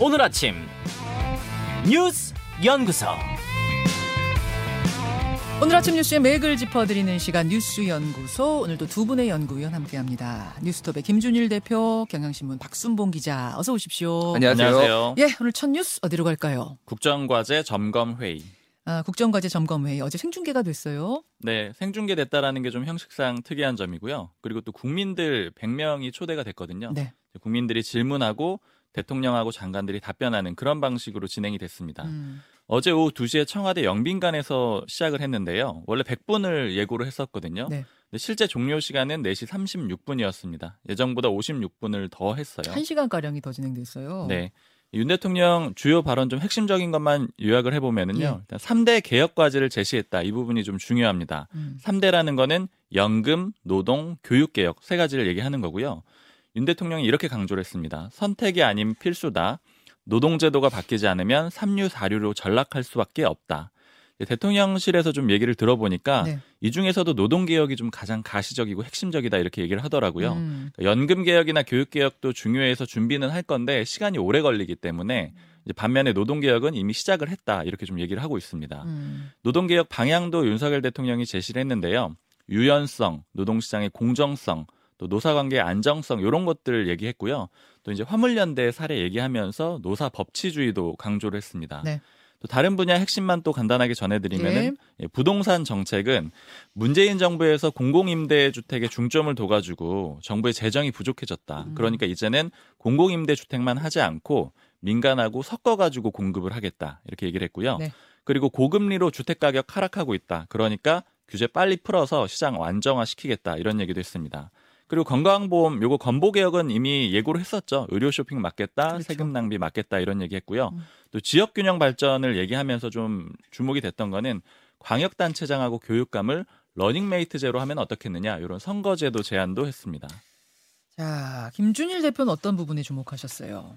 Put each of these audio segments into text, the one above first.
오늘 아침 뉴스 연구소 오늘 아침 뉴스의 맥을 짚어드리는 시간 뉴스 연구소 오늘도 두 분의 연구위원 함께합니다. 뉴스톱의 김준일 대표, 경향신문 박순봉 기자 어서 오십시오. 안녕하세요. 예, 오늘 첫 뉴스 어디로 갈까요? 국정과제 점검 회의. 아, 국정과제 점검 회의 어제 생중계가 됐어요. 네, 생중계됐다라는 게 좀 형식상 특이한 점이고요. 그리고 또 국민들 100명이 초대가 됐거든요. 네. 국민들이 질문하고 대통령하고 장관들이 답변하는 그런 방식으로 진행이 됐습니다. 음, 어제 오후 2시에 청와대 영빈관에서 시작을 했는데요. 원래 100분을 예고를 했었거든요. 네. 근데 실제 종료 시간은 4시 36분이었습니다. 예정보다 56분을 더 했어요. 한 시간 가량이 더 진행됐어요. 네. 윤 대통령 주요 발언 좀 핵심적인 것만 요약을 해보면은요. 예. 일단 3대 개혁 과제를 제시했다. 이 부분이 좀 중요합니다. 음, 3대라는 거는 연금, 노동, 교육 개혁 세 가지를 얘기하는 거고요. 윤 대통령이 이렇게 강조를 했습니다. 선택이 아닌 필수다. 노동제도가 바뀌지 않으면 삼류 사류로 전락할 수밖에 없다. 대통령실에서 좀 얘기를 들어보니까 네. 이 중에서도 노동 개혁이 좀 가장 가시적이고 핵심적이다 이렇게 얘기를 하더라고요. 음, 그러니까 연금 개혁이나 교육 개혁도 중요해서 준비는 할 건데 시간이 오래 걸리기 때문에 반면에 노동 개혁은 이미 시작을 했다 이렇게 좀 얘기를 하고 있습니다. 음, 노동 개혁 방향도 윤석열 대통령이 제시를 했는데요. 유연성, 노동시장의 공정성, 또 노사관계의 안정성 이런 것들을 얘기했고요. 또 이제 화물연대 사례 얘기하면서 노사 법치주의도 강조를 했습니다. 네. 또 다른 분야 핵심만 또 간단하게 전해드리면은 네. 예, 부동산 정책은 문재인 정부에서 공공임대 주택에 중점을 둬가지고 정부의 재정이 부족해졌다. 음. 그러니까 이제는 공공임대 주택만 하지 않고 민간하고 섞어가지고 공급을 하겠다 이렇게 얘기를 했고요. 네. 그리고 고금리로 주택 가격 하락하고 있다. 그러니까 규제 빨리 풀어서 시장 안정화 시키겠다 이런 얘기도 했습니다. 그리고 건강보험 요거 건보 개혁은 이미 예고를 했었죠. 의료 쇼핑 막겠다, 그렇죠. 세금 낭비 막겠다 이런 얘기했고요. 음. 또 지역 균형 발전을 얘기하면서 좀 주목이 됐던 거는 광역 단체장하고 교육감을 러닝메이트제로 하면 어떻겠느냐 이런 선거제도 제안도 했습니다. 자, 김준일 대표는 어떤 부분에 주목하셨어요?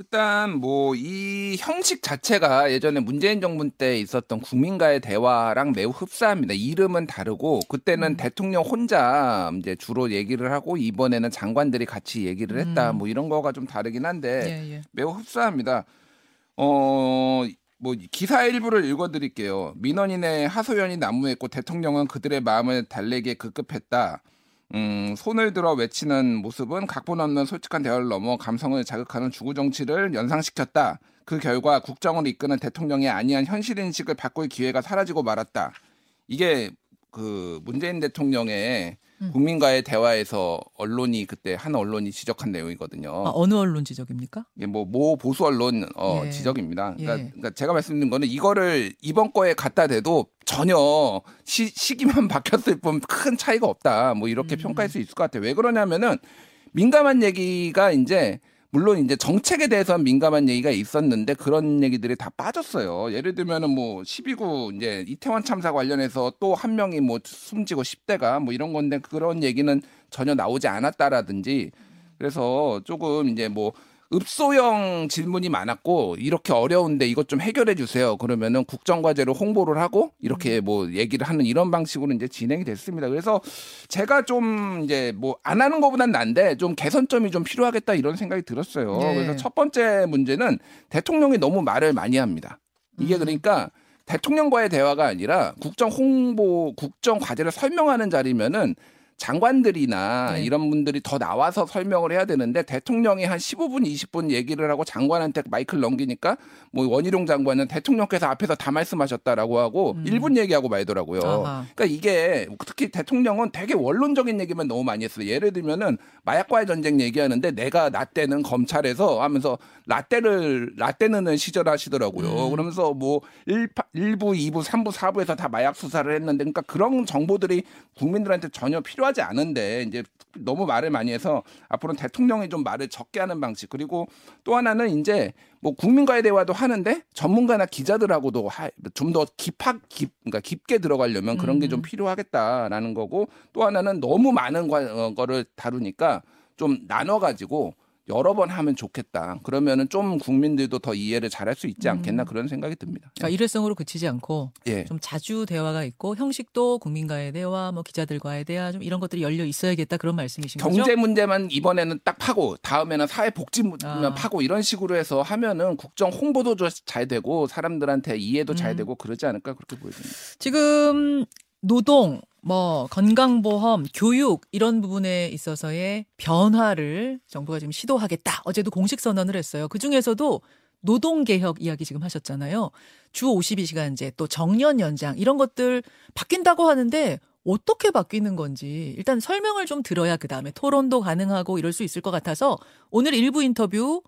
일단 뭐 이 형식 자체가 예전에 문재인 정부 때 있었던 국민과의 대화랑 매우 흡사합니다. 이름은 다르고 그때는 음. 대통령 혼자 이제 주로 얘기를 하고 이번에는 장관들이 같이 얘기를 했다. 음. 뭐 이런 거가 좀 다르긴 한데 예, 예. 매우 흡사합니다. 어, 뭐 기사 일부를 읽어드릴게요. 민원인의 하소연이 난무했고 대통령은 그들의 마음을 달래기에 급급했다. 음, 손을 들어 외치는 모습은 각본 없는 솔직한 대화를 넘어 감성을 자극하는 주구 정치를 연상시켰다. 그 결과 국정을 이끄는 대통령의 아니한 현실 인식을 바꿀 기회가 사라지고 말았다. 이게 그 문재인 대통령의 음. 국민과의 대화에서 언론이 그때 한 언론이 지적한 내용이거든요. 아, 어느 언론 지적입니까? 이게 뭐모 보수 언론 어, 예. 지적입니다. 그러니까, 예. 그러니까 제가 말씀드린 거는 이거를 이번 거에 갖다 대도 전혀 시, 시기만 바뀌었을 뿐 큰 차이가 없다. 뭐 이렇게 음. 평가할 수 있을 것 같아요. 왜 그러냐면은 민감한 얘기가 이제 물론 이제 정책에 대해서 민감한 얘기가 있었는데 그런 얘기들이 다 빠졌어요. 예를 들면은 뭐 12구 이제 이태원 참사 관련해서 또 한 명이 뭐 숨지고 10대가 뭐 이런 건데 그런 얘기는 전혀 나오지 않았다라든지 그래서 조금 이제 뭐 읍소형 질문이 많았고 이렇게 어려운데 이것 좀 해결해 주세요. 그러면은 국정과제로 홍보를 하고 이렇게 뭐 얘기를 하는 이런 방식으로 이제 진행이 됐습니다. 그래서 제가 좀 이제 뭐 안 하는 것보단 난데 좀 개선점이 좀 필요하겠다 이런 생각이 들었어요. 네. 그래서 첫 번째 문제는 대통령이 너무 말을 많이 합니다. 이게 음. 그러니까 대통령과의 대화가 아니라 국정 홍보, 국정 과제를 설명하는 자리면은 장관들이나 네. 이런 분들이 더 나와서 설명을 해야 되는데 대통령이 한 15분, 20분 얘기를 하고 장관한테 마이크를 넘기니까 뭐 원희룡 장관은 대통령께서 앞에서 다 말씀하셨다라고 하고 음. 1분 얘기하고 말더라고요. 아하. 그러니까 이게 특히 대통령은 되게 원론적인 얘기만 너무 많이 했어요. 예를 들면은 마약과의 전쟁 얘기하는데 내가 나 때는 검찰에서 하면서 라떼를 라떼는 시절 하시더라고요. 음. 그러면서 뭐 1, 1부, 2부, 3부, 4부에서 다 마약 수사를 했는데 그러니까 그런 정보들이 국민들한테 전혀 필요하지 않은데 이제 너무 말을 많이 해서 앞으로는 대통령이 좀 말을 적게 하는 방식 그리고 또 하나는 이제 뭐 국민과의 대화도 하는데 전문가나 기자들하고도 좀 더 깊학 깊 그러니까 깊게 들어가려면 그런 게좀 음. 필요하겠다라는 거고 또 하나는 너무 많은 과- 어, 거를 다루니까 좀 나눠 가지고 여러 번 하면 좋겠다. 그러면은 좀 국민들도 더 이해를 잘할 수 있지 않겠나 그런 생각이 듭니다. 그러니까 일회성으로 그치지 않고 예. 좀 자주 대화가 있고 형식도 국민과의 대화, 뭐 기자들과의 대화 좀 이런 것들이 열려 있어야겠다 그런 말씀이신 거죠? 경제 문제만 이번에는 딱 파고 다음에는 사회 복지 문제만 아. 파고 이런 식으로 해서 하면은 국정 홍보도 좀잘 되고 사람들한테 이해도 잘 음. 되고 그러지 않을까 그렇게 보여집니다. 지금 노동, 뭐 건강보험, 교육 이런 부분에 있어서의 변화를 정부가 지금 시도하겠다. 어제도 공식 선언을 했어요. 그 중에서도 노동 개혁 이야기 지금 하셨잖아요. 주 52시간제 또 정년 연장 이런 것들 바뀐다고 하는데 어떻게 바뀌는 건지 일단 설명을 좀 들어야 그다음에 토론도 가능하고 이럴 수 있을 것 같아서 오늘 일부 인터뷰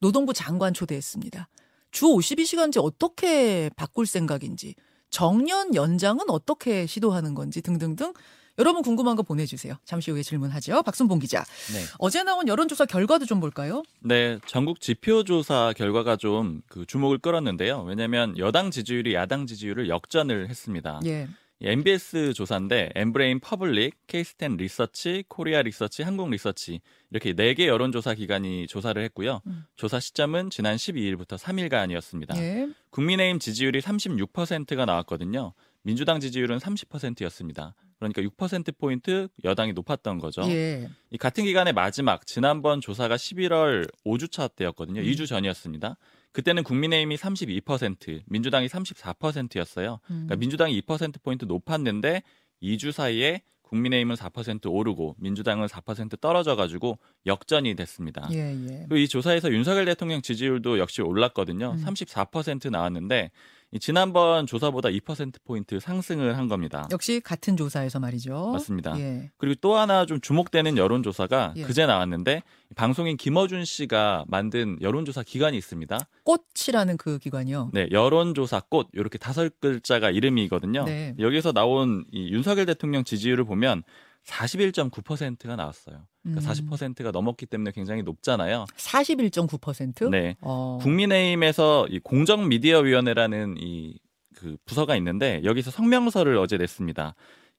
노동부 장관 초대했습니다. 주 52시간제 어떻게 바꿀 생각인지 정년 연장은 어떻게 시도하는 건지 등등등 여러분 궁금한 거 보내주세요. 잠시 후에 질문하죠. 박순봉 기자. 네. 어제 나온 여론조사 결과도 좀 볼까요? 네, 전국 지표조사 결과가 좀 그 주목을 끌었는데요. 왜냐하면 여당 지지율이 야당 지지율을 역전을 했습니다. 예. 이 NBS 조사인데 엠브레인 퍼블릭, 케이스탯 리서치, 코리아 리서치, 한국 리서치 이렇게 네개 여론조사 기관이 조사를 했고요. 음. 조사 시점은 지난 12일부터 3일간이었습니다. 예. 국민의힘 지지율이 36%가 나왔거든요. 민주당 지지율은 30%였습니다. 그러니까 6%포인트 여당이 높았던 거죠. 예. 이 같은 기간의 마지막 지난번 조사가 11월 5주차 때였거든요. 음. 2주 전이었습니다. 그때는 국민의힘이 32%, 민주당이 34%였어요. 음. 그러니까 민주당이 2% 포인트 높았는데 2주 사이에 국민의힘은 4% 오르고 민주당은 4% 떨어져 가지고 역전이 됐습니다. 예, 예. 그리고 이 조사에서 윤석열 대통령 지지율도 역시 올랐거든요. 음. 34% 나왔는데 이 지난번 조사보다 2% 포인트 상승을 한 겁니다. 역시 같은 조사에서 말이죠. 맞습니다. 예. 그리고 또 하나 좀 주목되는 여론조사가 예. 그제 나왔는데 방송인 김어준 씨가 만든 여론조사 기관이 있습니다. 꽃이라는 그 기관이요. 네, 여론조사 꽃 이렇게 다섯 글자가 이름이거든요. 네. 여기서 나온 이 윤석열 대통령 지지율을 보면 41.9%가 나왔어요. 그러니까 음. 40%가 넘었기 때문에 굉장히 높잖아요. 41.9%? 네. 어. 국민의힘에서 이 공정미디어위원회라는 이 그 부서가 있는데 여기서 성명서를 어제 냈습니다.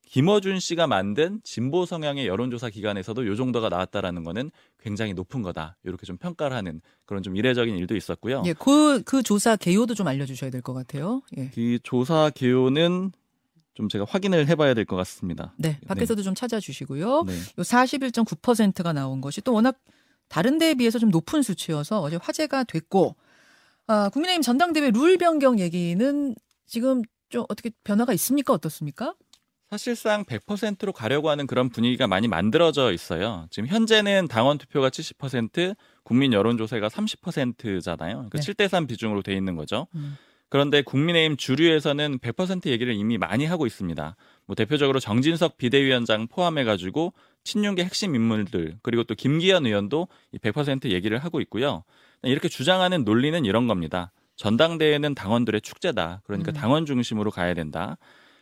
김어준 씨가 만든 진보 성향의 여론조사 기관에서도 요 정도가 나왔다라는 거는 굉장히 높은 거다. 이렇게 좀 평가를 하는 그런 좀 이례적인 일도 있었고요. 예, 그, 그 조사 개요도 좀 알려주셔야 될 것 같아요. 예. 그 조사 개요는 좀 제가 확인을 해봐야 될 것 같습니다. 네, 밖에서도 좀 찾아주시고요. 네. 요 41.9%가 나온 것이 또 워낙 다른 데에 비해서 좀 높은 수치여서 어제 화제가 됐고, 아, 국민의힘 전당대회 룰 변경 얘기는 지금 좀 어떻게 변화가 있습니까? 어떻습니까? 사실상 100%로 가려고 하는 그런 분위기가 많이 만들어져 있어요. 지금 현재는 당원 투표가 70%, 국민 여론조사가 30%잖아요. 그러니까 네. 7대3 비중으로 돼 있는 거죠. 음. 그런데 국민의힘 주류에서는 100% 얘기를 이미 많이 하고 있습니다. 뭐 대표적으로 정진석 비대위원장 포함해가지고 친윤계 핵심 인물들 그리고 또 김기현 의원도 이100% 얘기를 하고 있고요. 이렇게 주장하는 논리는 이런 겁니다. 전당대회는 당원들의 축제다. 그러니까 음. 당원 중심으로 가야 된다.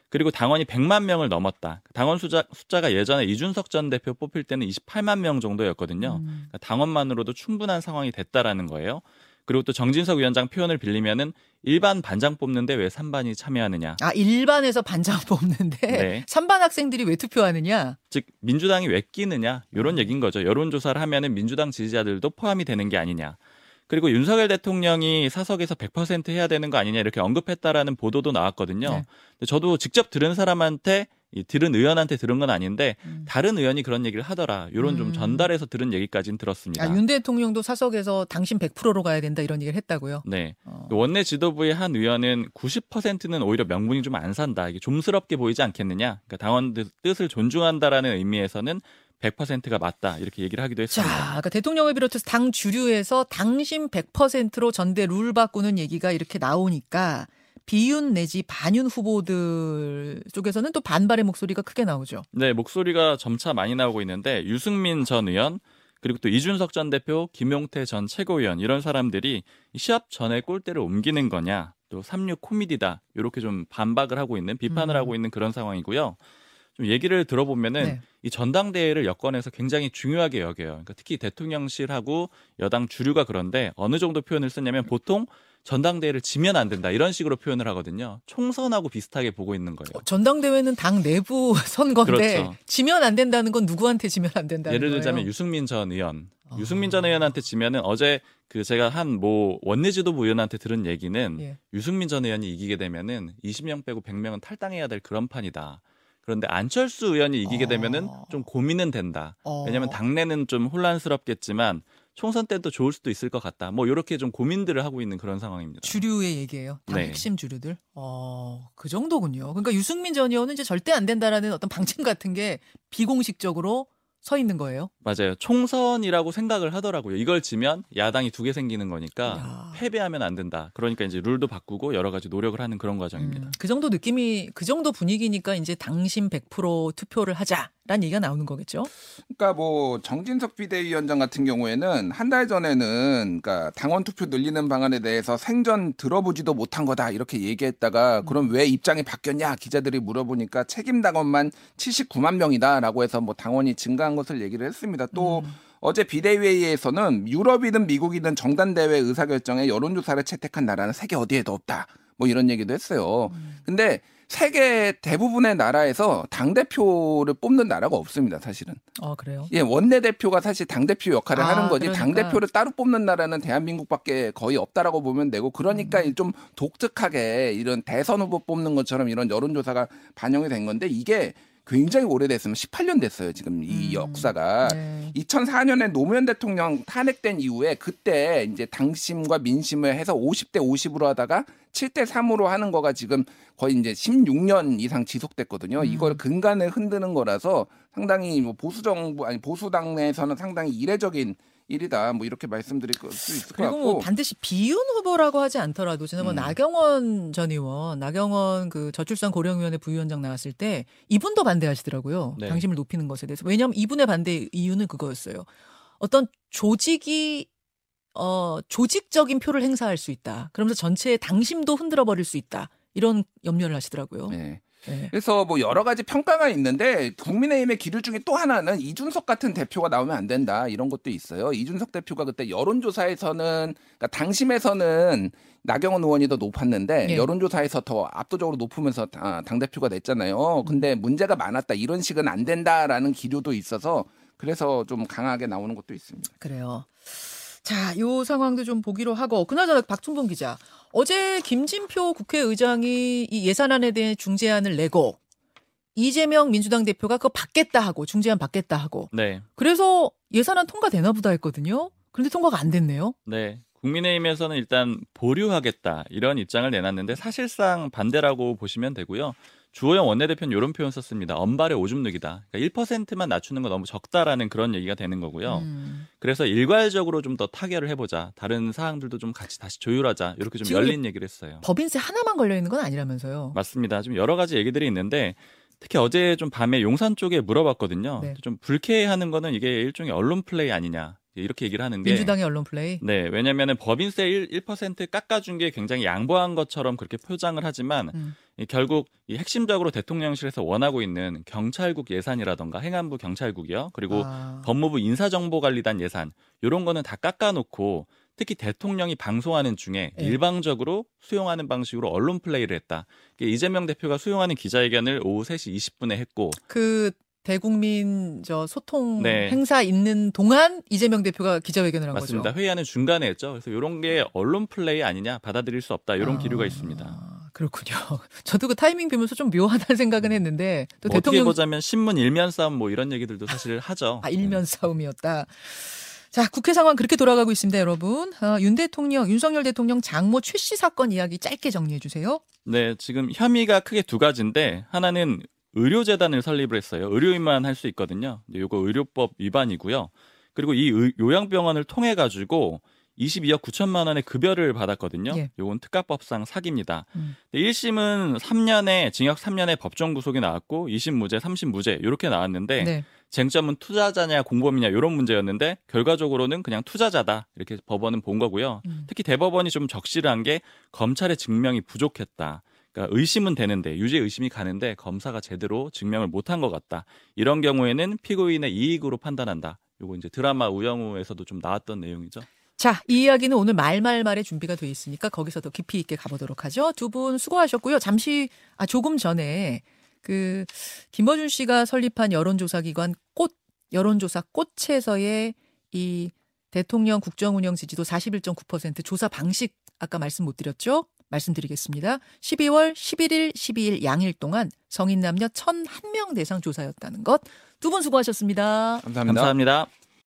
그리고 당원이 100만 명을 넘었다. 당원 숫자, 숫자가 예전에 이준석 전 대표 뽑힐 때는 28만 명 정도였거든요. 음. 그러니까 당원만으로도 충분한 상황이 됐다라는 거예요. 그리고 또 정진석 위원장 표현을 빌리면은 일반 반장 뽑는데 왜 3반이 참여하느냐. 아, 일반에서 반장 뽑는데 네. 3반 학생들이 왜 투표하느냐? 즉 민주당이 왜 끼느냐 이런 얘기인 거죠. 여론 조사를 하면은 민주당 지지자들도 포함이 되는 게 아니냐. 그리고 윤석열 대통령이 사석에서 100% 해야 되는 거 아니냐 이렇게 언급했다라는 보도도 나왔거든요. 네. 근데 저도 직접 들은 사람한테 이 들은 의원한테 들은 건 아닌데 음. 다른 의원이 그런 얘기를 하더라. 이런 음. 좀 전달해서 들은 얘기까지는 들었습니다. 아, 윤 대통령도 사석에서 당신 100%로 가야 된다 이런 얘기를 했다고요? 네. 어. 원내 지도부의 한 의원은 90%는 오히려 명분이 좀 안 산다. 이게 좀스럽게 보이지 않겠느냐. 그러니까 당원들 뜻을 존중한다라는 의미에서는 100%가 맞다. 이렇게 얘기를 하기도 자, 했습니다. 그러니까 대통령을 비롯해서 당 주류에서 당신 100%로 전대 룰 바꾸는 얘기가 이렇게 나오니까 비윤 내지 반윤 후보들 쪽에서는 또 반발의 목소리가 크게 나오죠. 네, 목소리가 점차 많이 나오고 있는데 유승민 전 의원 그리고 또 이준석 전 대표, 김용태 전 최고위원 이런 사람들이 이 시합 전에 골대를 옮기는 거냐, 또 삼육 코미디다 이렇게 좀 반박을 하고 있는 비판을 음. 하고 있는 그런 상황이고요. 좀 얘기를 들어보면은 네. 이 전당대회를 여권에서 굉장히 중요하게 여겨요. 그러니까 특히 대통령실하고 여당 주류가 그런데 어느 정도 표현을 쓰냐면 보통 전당대회를 지면 안 된다 이런 식으로 표현을 하거든요. 총선하고 비슷하게 보고 있는 거예요. 어, 전당대회는 당 내부 선거인데 그렇죠. 지면 안 된다는 건 누구한테 지면 안 된다는 예를 거예요. 들자면 유승민 전 의원 아. 유승민 전 의원한테 지면은 어제 그 제가 한 뭐 원내 지도부 의원한테 들은 얘기는 예. 유승민 전 의원이 이기게 되면은 20명 빼고 100명은 탈당해야 될 그런 판이다. 그런데 안철수 의원이 이기게 어. 되면은 좀 고민은 된다. 어. 왜냐하면 당내는 좀 혼란스럽겠지만 총선 때도 좋을 수도 있을 것 같다. 뭐 이렇게 좀 고민들을 하고 있는 그런 상황입니다. 주류의 얘기예요. 당 네. 핵심 주류들. 어, 그 정도군요. 그러니까 유승민 전 의원은 이제 절대 안 된다라는 어떤 방침 같은 게 비공식적으로 서 있는 거예요. 맞아요. 총선이라고 생각을 하더라고요. 이걸 지면 야당이 두 개 생기는 거니까 야. 패배하면 안 된다. 그러니까 이제 룰도 바꾸고 여러 가지 노력을 하는 그런 과정입니다. 음, 그 정도 느낌이 그 정도 분위기니까 이제 당신 100% 투표를 하자 라는 얘기가 나오는 거겠죠. 그러니까 뭐 정진석 비대위원장 같은 경우에는 한 달 전에는 그러니까 당원 투표 늘리는 방안에 대해서 생전 들어보지도 못한 거다 이렇게 얘기했다가 그럼 왜 입장이 바뀌었냐 기자들이 물어보니까 책임 당원만 79만 명이다라고 해서 뭐 당원이 증가한 것을 얘기를 했습니다. 또 어제 비대위회의에서는 유럽이든 미국이든 정단 대회 의사 결정에 여론조사를 채택한 나라는 세계 어디에도 없다. 뭐 이런 얘기도 했어요. 근데 세계 대부분의 나라에서 당 대표를 뽑는 나라가 없습니다, 사실은. 어 그래요. 예, 원내 대표가 사실 당 대표 역할을 아, 하는 거지. 당 대표를 따로 뽑는 나라는 대한민국밖에 거의 없다라고 보면 되고 그러니까 음. 좀 독특하게 이런 대선 후보 뽑는 것처럼 이런 여론조사가 반영이 된 건데 이게 굉장히 오래됐으면 18년 됐어요 지금 이 음. 역사가 네. 2004년에 노무현 대통령 탄핵된 이후에 그때 이제 당심과 민심을 해서 50대 50으로 하다가 7대 3으로 하는 거가 지금 거의 이제 16년 이상 지속됐거든요. 음. 이걸 근간을 흔드는 거라서 상당히 뭐 보수 정부 아니 보수 당내에서는 상당히 이례적인 일이다. 뭐 이렇게 말씀드릴 수 있을 것 그리고 같고. 뭐 반드시 비윤 후보라고 하지 않더라도 지난번 음. 나경원 전 의원, 나경원 그 저출산 고령위원회 부위원장 나왔을 때 이분도 반대하시더라고요. 네. 당심을 높이는 것에 대해서. 왜냐하면 이분의 반대 이유는 그거였어요. 어떤 조직이 어 조직적인 표를 행사할 수 있다. 그러면서 전체의 당심도 흔들어 버릴 수 있다. 이런 염려를 하시더라고요. 네. 네. 그래서 뭐 여러 가지 평가가 있는데 국민의힘의 기류 중에 또 하나는 이준석 같은 대표가 나오면 안 된다 이런 것도 있어요. 이준석 대표가 그때 여론조사에서는 그러니까 당심에서는 나경원 의원이 더 높았는데 예. 여론조사에서 더 압도적으로 높으면서 당 대표가 됐잖아요. 근데 문제가 많았다 이런 식은 안 된다라는 기류도 있어서 그래서 좀 강하게 나오는 것도 있습니다. 그래요. 자, 요 상황도 좀 보기로 하고 그나저나 박충봉 기자 어제 김진표 국회의장이 이 예산안에 대해 중재안을 내고 이재명 민주당 대표가 그거 받겠다 하고 중재안 받겠다 하고 네. 그래서 예산안 통과되나 보다 했거든요. 그런데 통과가 안 됐네요. 네. 국민의힘에서는 일단 보류하겠다 이런 입장을 내놨는데 사실상 반대라고 보시면 되고요. 주호영 원내대표는 이런 표현 썼습니다. 언발의 오줌 누기다. 그러니까 1%만 낮추는 건 너무 적다라는 그런 얘기가 되는 거고요. 음. 그래서 일괄적으로 좀 더 타결을 해보자. 다른 사항들도 좀 같이 다시 조율하자. 이렇게 좀 열린 얘기를 했어요. 법인세 하나만 걸려 있는 건 아니라면서요. 맞습니다. 좀 여러 가지 얘기들이 있는데 특히 어제 좀 밤에 용산 쪽에 물어봤거든요. 네. 좀 불쾌해하는 거는 이게 일종의 언론 플레이 아니냐 이렇게 얘기를 하는 게 민주당의 언론 플레이. 네, 왜냐면은 법인세 1, 1% 깎아준 게 굉장히 양보한 것처럼 그렇게 포장을 하지만 음. 이 결국 이 핵심적으로 대통령실에서 원하고 있는 경찰국 예산이라던가 행안부 경찰국이요. 그리고 아. 법무부 인사정보관리단 예산 이런 거는 다 깎아놓고 특히 대통령이 방송하는 중에 예. 일방적으로 수용하는 방식으로 언론 플레이를 했다. 이재명 대표가 수용하는 기자회견을 오후 3시 20분에 했고 그 대국민 저 소통 네. 행사 있는 동안 이재명 대표가 기자회견을 한 맞습니다. 거죠. 회의하는 중간에 했죠. 그래서 이런 게 언론 플레이 아니냐 받아들일 수 없다 이런 아, 기류가 있습니다. 그렇군요. 저도 그 타이밍 보면서 좀 묘하다는 생각은 했는데 또뭐 어떻게 대통령 보자면 신문 일면 싸움 뭐 이런 얘기들도 사실 하죠. 아 일면 싸움이었다. 자, 국회 상황 그렇게 돌아가고 있습니다, 여러분. 어, 윤 대통령, 윤석열 대통령 장모 최 씨 사건 이야기 짧게 정리해 주세요. 네, 지금 혐의가 크게 두 가지인데 하나는 의료재단을 설립을 했어요. 의료인만 할 수 있거든요. 요거 의료법 위반이고요. 그리고 이 의- 요양병원을 통해 가지고 22억 9천만 원의 급여를 받았거든요. 예. 요건 특가법상 사기입니다. 음. 1심은 3년에 징역 3년에 법정 구속이 나왔고 2심 무죄, 3심 무죄 이렇게 나왔는데 네. 쟁점은 투자자냐 공범이냐 이런 문제였는데 결과적으로는 그냥 투자자다 이렇게 법원은 본 거고요. 음. 특히 대법원이 좀 적실한 게 검찰의 증명이 부족했다. 그러니까 의심은 되는데 유죄 의심이 가는데 검사가 제대로 증명을 못한 것 같다. 이런 경우에는 피고인의 이익으로 판단한다. 요거 이제 드라마 우영우에서도 좀 나왔던 내용이죠. 자, 이 이야기는 오늘 말말말에 준비가 돼 있으니까 거기서 더 깊이 있게 가보도록 하죠. 두 분 수고하셨고요. 잠시, 아, 조금 전에 그, 김어준 씨가 설립한 여론조사 기관 꽃, 여론조사 꽃에서의 이 대통령 국정운영 지지도 41.9% 조사 방식 아까 말씀 못 드렸죠? 말씀드리겠습니다. 12월 11일, 12일 양일 동안 성인 남녀 1,001명 대상 조사였다는 것. 두 분 수고하셨습니다. 감사합니다. 감사합니다.